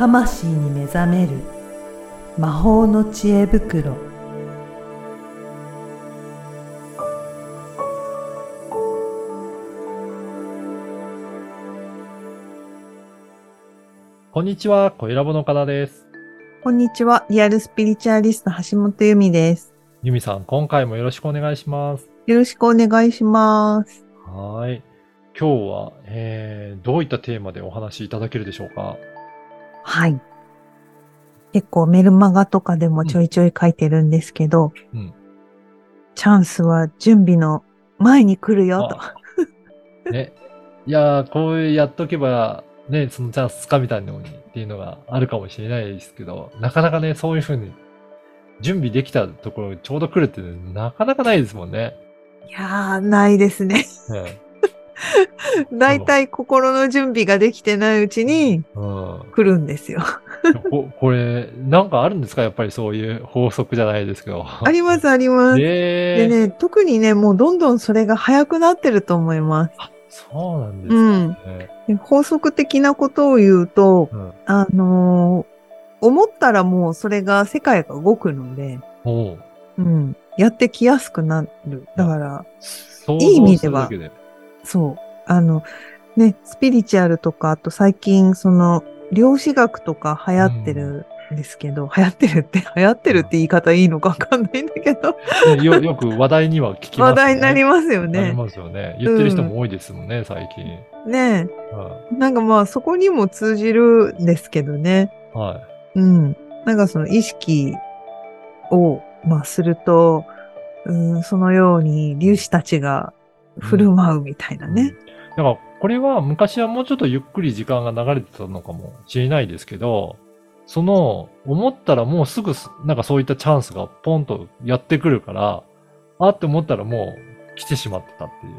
魂に目覚める魔法の知恵袋こんにちは、小ラボの方です。こんにちは。リアルスピリチュアリスト橋本由美です。ゆみさん、今回もよろしくお願いします。よろしくお願いします。はーい。今日は、えー、どういったテーマでお話しいただけるでしょうか？はい。結構メルマガとかでもちょいちょい書いてるんですけど、うんチャンスは準備の前に来るよと。ね。いやー、こうやっとけば、ね、そのチャンスつかみたいのにっていうのがあるかもしれないですけど、なかなかね、そういうふうに準備できたところちょうど来るって、なかなかないですもんね。いやー、ないですね。ねだいたい心の準備ができてないうちにうん。来るんですよ。こ これ、なんかあるんですか？やっぱりそういう法則じゃないですけど。あります、あります。でえー、ね、特にね、もうどんどんそれが早くなってると思います。あ、そうなんですうん。法則的なことを言うと、うん。あのー思ったらもうそれが世界が動くので、おううん、やってきやすくなる。だから、想いい意味では。そう。あの、ね、スピリチュアルとか、あと最近、その、量子学とか流行ってるんですけど、流行ってるって、流行ってるって言い方いいのかわかんないんだけど、ねよよく話題には聞きますね。話題になりますよなりね。ますよね。言ってる人も多いですもんね、最近。ねはなんかまあ、そこにも通じるんですけどね。い。はうん。なんかその意識を、まあ、すると、うん、そのように粒子たちが振る舞うみたいなね。だから、これは昔はもうちょっとゆっくり時間が流れてたのかもしれないですけど、その、思ったらもうすぐす、なんかそういったチャンスがポンとやってくるから、あって思ったらもう来てしまってたっていう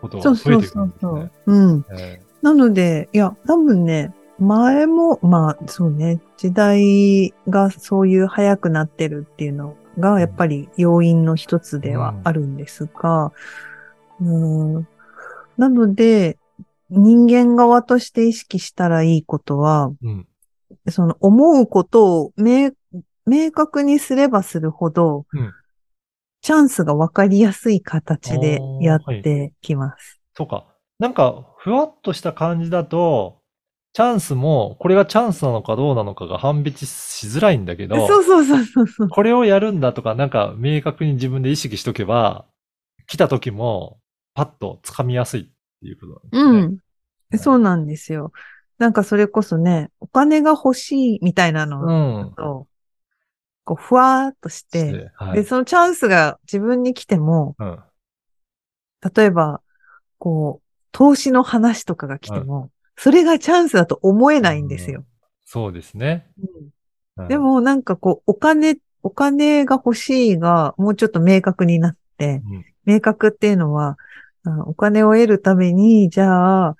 ことがそう増えてくるそうそうんそですねう。。うん。えなので、いや、多分ね、前も、まあ、そうね、時代がそういう早くなってるっていうのが、やっぱり要因の一つではあるんですが、うん、なので、人間側として意識したらいいことは、えうん。その思うことを明明確にすればするほど、うんチャンスがわかりやすい形でやってきます。そうか。なんか、ふわっとした感じだと、チャンスも、これがチャンスなのかどうなのかが判別しづらいんだけど、そうそうそうそうそう。これをやるんだとか、なんか明確に自分で意識しとけば、来た時も、パッと掴みやすいっていうことなんですね。うん。そうなんですよ。なんかそれこそね、お金が欲しいみたいなのうん。と、こう、ふわーっとし、してて、はい。で、そのチャンスが自分に来ても、うん。例えば、こう、投資の話とかが来ても、それがチャンスだと思えないんですよ。そうですね。うんで、もなんかこう、お金、お金が欲しいがもうちょっと明確になって、うん明確っていうのは、あお金を得るために、じゃあ、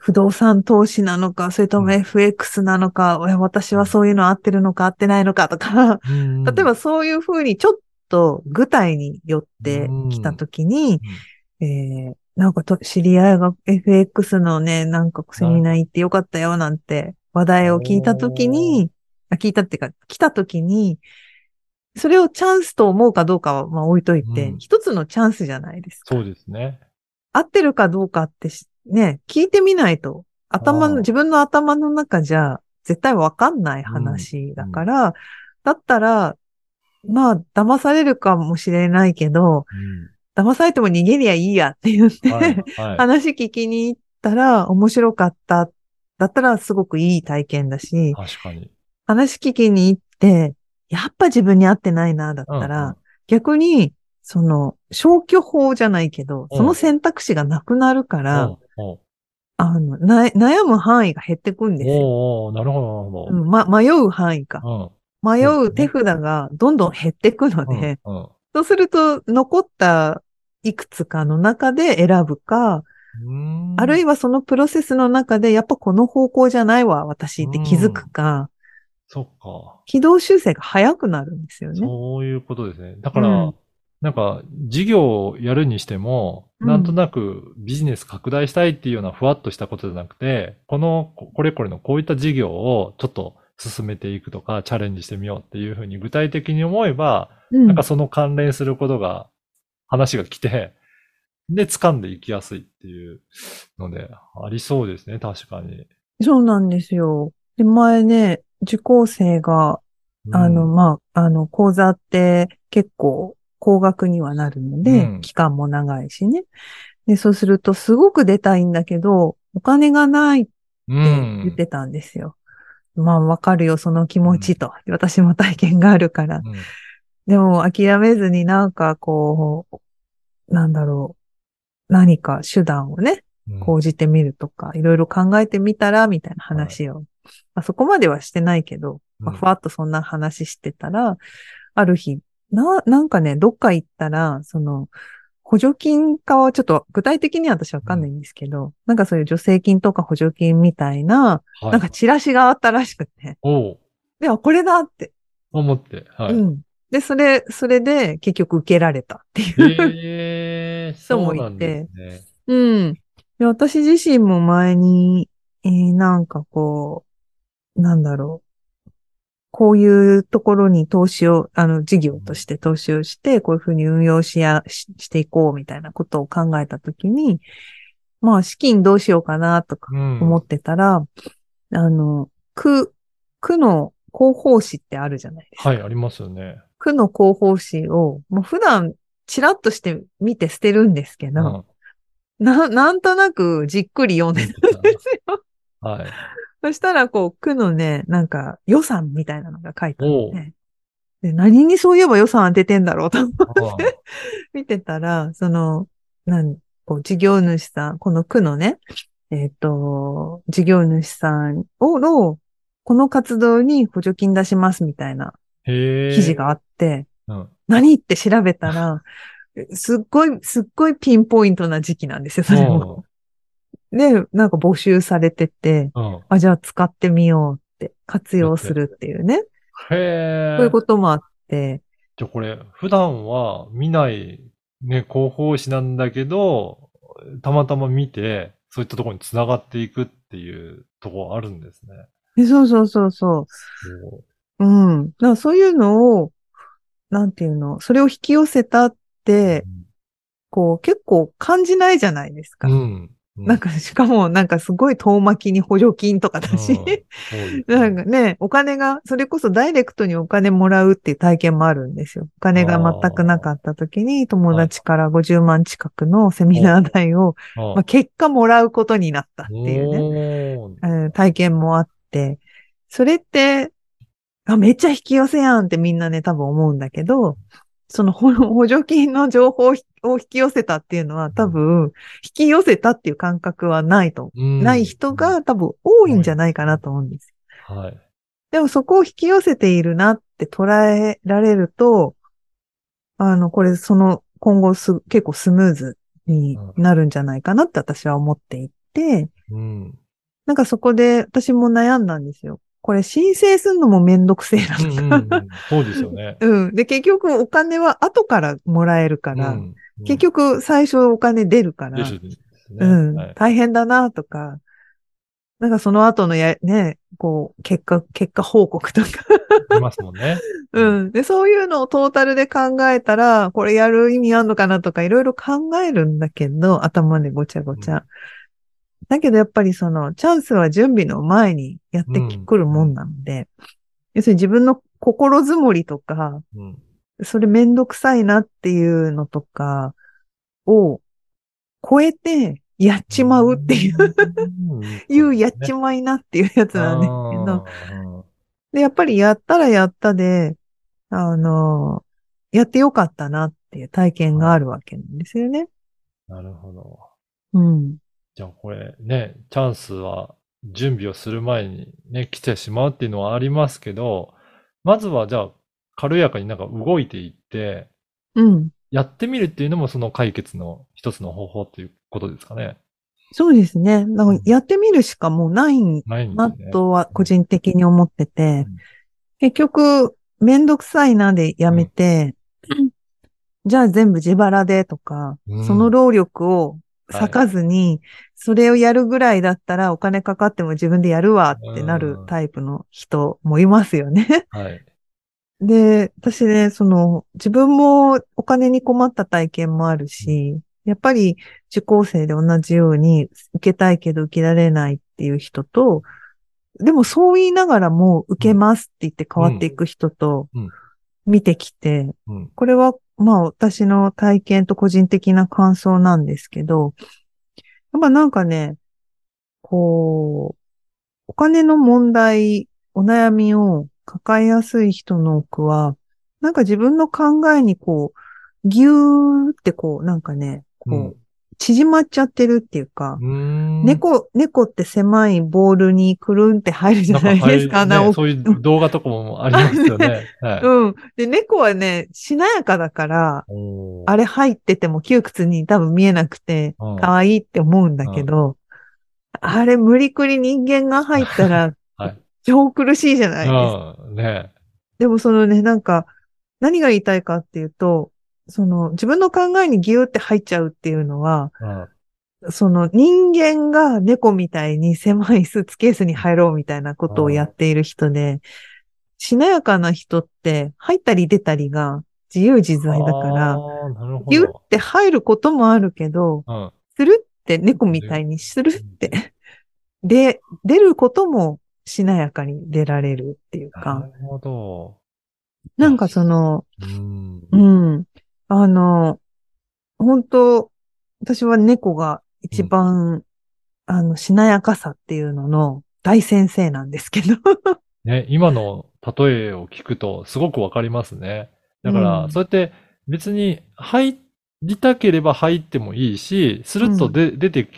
不動産投資なのか、それともうん。FX なのか、え私はそういうの合ってるのか合ってないのかとか、うん。例えばそういうふうにちょっと具体によってきたときに、えーなんかと知り合いが FX のね、なんかセミナー行ってよかったよなんて話題を聞いたときに、あ聞いたっていうか、来たときに、それをチャンスと思うかどうかはまあ置いといて、うん一つのチャンスじゃないですか。そうですね。合ってるかどうかってしね、聞いてみないと、頭の、自分の頭の中じゃ絶対わかんない話だから、だったら、まあ、騙されるかもしれないけど、騙されても逃げりゃいいやって言って、うん。はい。はい。話聞きに行ったら面白かった。だったらすごくいい体験だし、確かに。話聞きに行って、やっぱ自分に合ってないな、だったら、うんうん逆に、その、消去法じゃないけど、うんその選択肢がなくなるから、おうおうあの、な悩む範囲が減ってくんですよ。おなるほど、なるほど。うんま、迷う範囲か。うん。迷そう手札がどんどん減ってくので、うん。そうすると、残ったいくつかの中で選ぶか、うん。あるいは、はそのプロセスの中で、やっぱこの方向じゃないわ、私って気づくか、そっか。軌道修正が早くなるんですよね。そういうことですね。だから、うんなんか、事業をやるにしても、うんなんとなくビジネス拡大したいっていうようなふわっとしたことじゃなくて、この、ここれこれのこういった事業をちょっと進めていくとか、チャレンジしてみようっていうふうに具体的に思えば、うんなんかその関連することが、話が来て、で、掴んでいきやすいっていうので、ありそうですね、確かに。そうなんですよ。で、前ね、受講生が、うんあの、、まあ、あの、講座って結構高額にはなるので、うん期間も長いしね。で、そうするとすごく出たいんだけど、お金がないってうん。言ってたんですよ。まあ、わかるよ、その気持ちと。私も体験があるから。うんでも、諦めずになんかこう、なんだろう。何か手段をね、うん講じてみるとか、いろいろ考えてみたら、みたいな話を。まあ、そこまではしてないけど、まあ、うんふわっとそんな話してたら、ある日、な、なんかね、どっか行ったら、その、補助金かはちょっと具体的には私わかんないんですけど、なんかそういう助成金とか補助金みたいな、はいなんかチラシがあったらしくて、おうではこれだって、思って、はい。うん。で、それ、それで結局受けられたっていう。ええ人もそうなんですね。うん。で私自身も前に、えーなんかこう、なんだろう。こういうところに投資を、あの、事業として投資をして、こういうふうに運用しや、ししていこうみたいなことを考えたときに、まあ、資金どうしようかなとかうん。思ってたら、あの、区、区の広報誌ってあるじゃないですか。はい、ありますよね。区の広報誌を、もう普段、チラッとして見て捨てるんですけど、うんな、なんとなくじっくり読んでたんですよ。はい。そしたら、こう、区のね、なんか予算みたいなのが書いてあって、で、何にそういえば予算当ててんだろうと思ってあ見てたら、その、なん、こう、事業主さん、この区のね、えっ、と、事業主さんを、の、この活動に補助金出しますみたいな。記事があって、うん。何って調べたら、すっごい、すっごいピンポイントな時期なんですよ、それも。で、なんか募集されてて、うん。うんあ、じゃあ使ってみようって、活用するっていうね。へえ。そういうこともあって、じゃあこれ、普段は見ない、ね、広報誌なんだけど、たまたま見て、そういったところに繋がっていくっていうところあるんですね。でそうそうそうそそうう。うん。だからそういうのを、なんていうの、それを引き寄せたって、こう結構感じないじゃないですか。うん。うん。なんか、しかもなんかすごい遠巻きに補助金とかだし、なんかね、お金が、それこそダイレクトにお金もらうっていう体験もあるんですよ。お金が全くなかった時に友達から50万近くのセミナー代を、あまあ、結果もらうことになったっていうね、体験もあって、それって、あ、めっちゃ引き寄せやんってみんなね、多分思うんだけど、その補補助金の情報を引き寄せたっていうのは多分、引き寄せたっていう感覚はないと、うんない人が多分多いんじゃないかなと思うんですよはい。でもそこを引き寄せているなって捉えられると、あの、これその今後す結構スムーズになるんじゃないかなって私は思っていて、うん。なんかそこで私も悩んだんですよ。これ申請するのもめんどくせえなとうんうんか。うんそうですよね。うん。で、結局お金は後からもらえるから、うん結、局最初お金出るから、ね。うん、はい大変だなとか、なんかその後のや、ね、こう、結果、結果報告とか、いますもんね。うん。で、そういうのをトータルで考えたら、これやる意味あんのかなとかいろいろ考えるんだけど、頭でごちゃごちゃ。うんだけどやっぱりその、チャンスは準備の前にやってくるもんなので、要するに自分の心づもりとか、うん。それめんどくさいなっていうのとかを超えてやっちまうっていう、うん。いうやっちまいなっていうやつなんですけど、あで、やっぱりやったらやったで、あの、やってよかったなっていう体験があるわけなんですよね。ーなるほど。うん。じゃあこれね、チャンスは準備をする前にね、来てしまうっていうのはありますけど、まずはじゃあ軽やかになんか動いていって、うん。やってみるっていうのもその解決の一つの方法っていうことですかね。そうですね。だからやってみるしかもうないな。とは個人的に思っててうん、結局、めんどくさいなでやめて、じゃあ全部自腹でとか、うんその労力をはい。割かずに、それをやるぐらいだったらお金かかっても自分でやるわってなるタイプの人もいますよね。はい。で、私ね、その、自分もお金に困った体験もあるし、やっぱり受講生で同じように受けたいけど受けられないっていう人と、でもそう言いながらも受けますって言って変わっていく人とうん。うん見てきて、うん。これはまあ私の体験と個人的な感想なんですけど、やっぱなんかね、こう、お金の問題、お悩みを抱えやすい人の多くは、なんか自分の考えにこう、ぎゅーってこう、なんかね、こう、うん縮まっちゃってるっていうか、う。猫、猫って狭いボールにくるんって入るじゃないですか、かはいね、そういう動画とかもありますよね。はい。うん。で、猫はね、しなやかだから、あれ入ってても窮屈に多分見えなくてうん、可愛いって思うんだけど、あれ無理くり人間が入ったらはい、超苦しいじゃないですか。うん。ねでもそのね、なんか、何が言いたいかっていうと、その自分の考えにギューって入っちゃうっていうのは、うん。その人間が猫みたいに狭いスーツケースに入ろうみたいなことをやっている人で、しなやかな人って入ったり出たりが自由自在だから、ギュっど。て入ることもあるけど、うん。するって猫みたいにするって、で、出ることもしなやかに出られるっていうなか、るほど。なんかその、うん。うん、あの、本当私は猫が一番、あの、しなやかさっていうのの大先生なんですけど。ね、今の例えを聞くとすごくわかりますね。だから、うん。そうやって別に入りたければ入ってもいいし、スルッとで、出て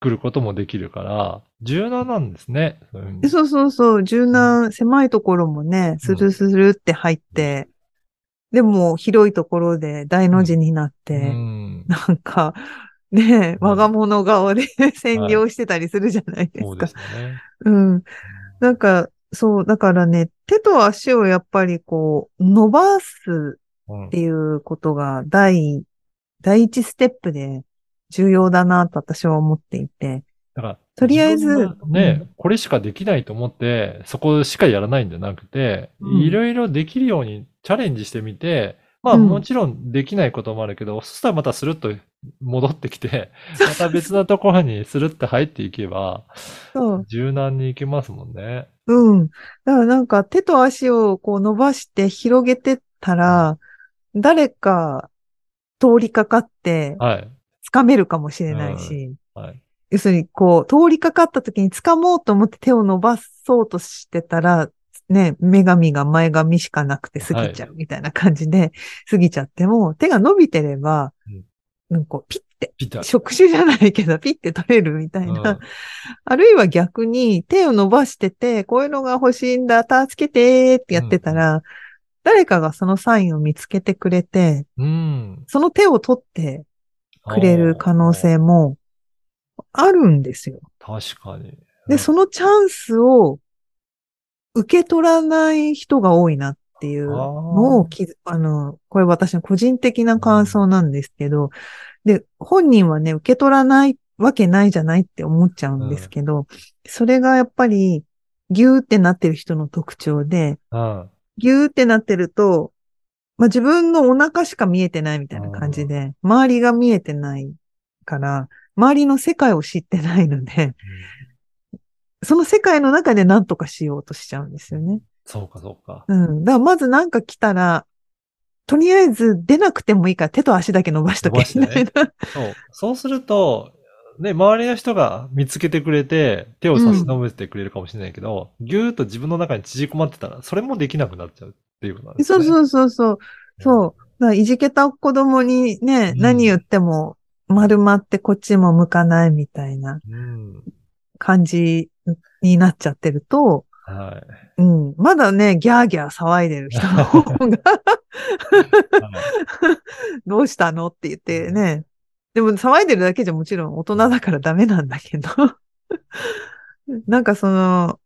くることもできるから、柔軟なんですね。そうそうそうそう、柔軟、狭いところもね、スルスルって入って、でも広いところで大の字になって、うん。なんか、ねえ、うん我が物顔で占領してたりするじゃないですかそうで。すね。うん。なんか、そう、だからね、手と足をやっぱりこう、伸ばすうんっていうことが第、第一ステップで重要だなと私は思っていて。だから、とりあえずね、うこれしかできないと思って、そこしかやらないんじゃなくて、うんいろいろできるようにチャレンジしてみて、まあうんもちろんできないこともあるけど、そしたらまたスルッと戻ってきて、また別なところにスルッと入っていけば。柔軟にいけますもんね。うん。だからなんか手と足をこう伸ばして広げてったら、誰か通りかかってはい。掴めるかもしれないし、はい。要するにこう通りかかった時に掴もうと思って手を伸ばそうとしてたら、ね、女神が前髪しかなくて過ぎちゃうみたいな感じで過ぎちゃっても、手が伸びてれば、なんかピッて、触手じゃないけどピッて取れるみたいな。うんあるいは逆に手を伸ばしてて、こういうのが欲しいんだ、助けてってやってたら、誰かがそのサインを見つけてくれて、うん。その手を取ってくれる可能性もあるんですよ。確かに。で、そのチャンスを受け取らない人が多いなっていうのをあの、これ私の個人的な感想なんですけど、で、本人はね、受け取らないわけないじゃないって思っちゃうんですけど、それがやっぱりギューってなってる人の特徴で、うん。ギューってなってると、まあ、自分のお腹しか見えてないみたいな感じで、周りが見えてないから、周りの世界を知ってないので、その世界の中で何とかしようとしちゃうんですよね。そうか、そうか。うん。だからまずなんか来たら、とりあえず出なくてもいいから手と足だけ伸ばしとけみたいな。そう。そうすると、ね、周りの人が見つけてくれて、手を差し伸べてくれるかもしれないけど、ぎゅーっと自分の中に縮こまってたら、それもできなくなっちゃうっていうことなんですね。そうそうそうそう。そう。いじけた子供にね、うん何言っても丸まってこっちも向かないみたいなうん。感じになっちゃってると、はい。うん。まだね、ギャーギャー騒いでる人の方が、はいどうしたのって言ってね。でも騒いでるだけじゃもちろん大人だからダメなんだけど。なんかその、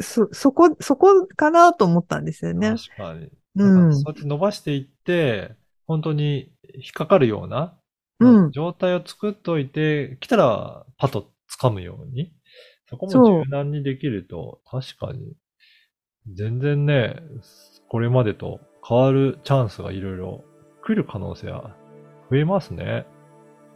そ、そこ、そこかなと思ったんですよね。確かに。うんそうやって伸ばしていって、本当に引っかかるような、うん状態を作っておいて、来たらパッと掴むように、そこも柔軟にできると、確かに、全然ね、これまでと変わるチャンスがいろいろ来る可能性は増えますね。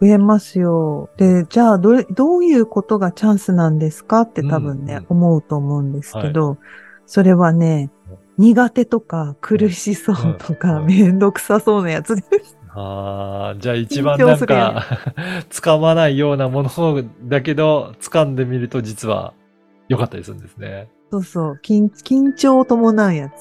増えますよ。で、じゃあどれ、どういうことがチャンスなんですか？って多分ね、うんうん。思うと思うんですけど、それはね、苦手とか苦しそうとか、めんどくさそうなやつです。ああ、じゃあ一番なんか、掴 まないようなものだけど、掴んでみると実は良かったりするんですね。そうそう、緊緊張を伴うやつ。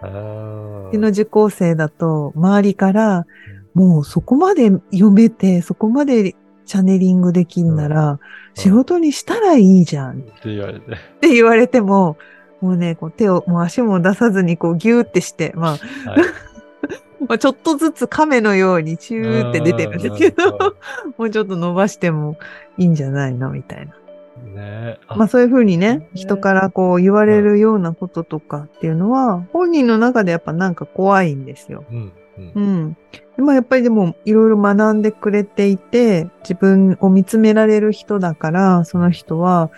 うちの受講生だと、周りから、もうそこまで読めて、そこまでチャネリングできんなら、仕事にしたらいいじゃんっって言われて。て言われても、もうね、こう手を、もう足も出さずにこうギューってして、まあ、はいまあちょっとずつ亀のようにチューって出てるんですけど、もうちょっと伸ばしてもいいんじゃないのみたいな。ねまあそういうふうにねね、人からこう言われるようなこととかっていうのは、本人の中でやっぱなんか怖いんですよ。うん。うんう。ん。でまあやっぱりでもいろいろ学んでくれていて、自分を見つめられる人だから、その人は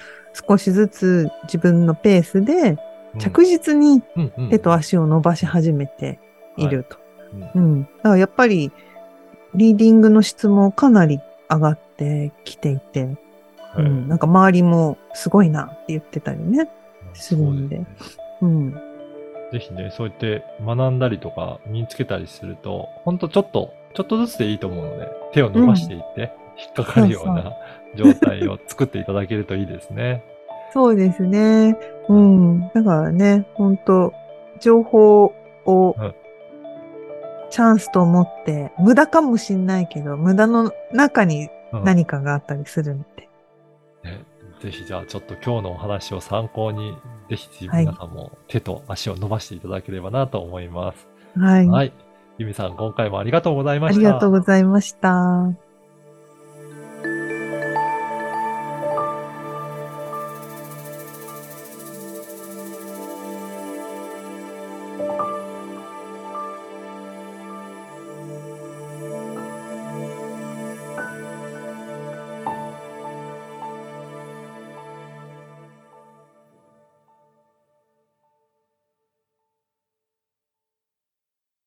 少しずつ自分のペースで着実に手と足を伸ばし始めていると。うんうん。だからやっぱり、リーディングの質もかなり上がってきていて、はいうん。なんか周りもすごいなって言ってたりね。するんでそうすねうん。ぜひね、そうやって学んだりとか身につけたりすると、ほんとちょっと、ちょっとずつでいいと思うので、手を伸ばしていって、引っかかるような状態を作っていただけるといいですね。そうですね。うん。だからね、本当情報をうんチャンスと思って、無駄かもしんないけど、無駄の中にうん何かがあったりするんで。ねぜひじゃあちょっと今日のお話を参考に、ぜひはい皆さんも手と足を伸ばしていただければなと思います。はい。はい。ゆみさん、今回もありがとうございまあした。りがとうございました。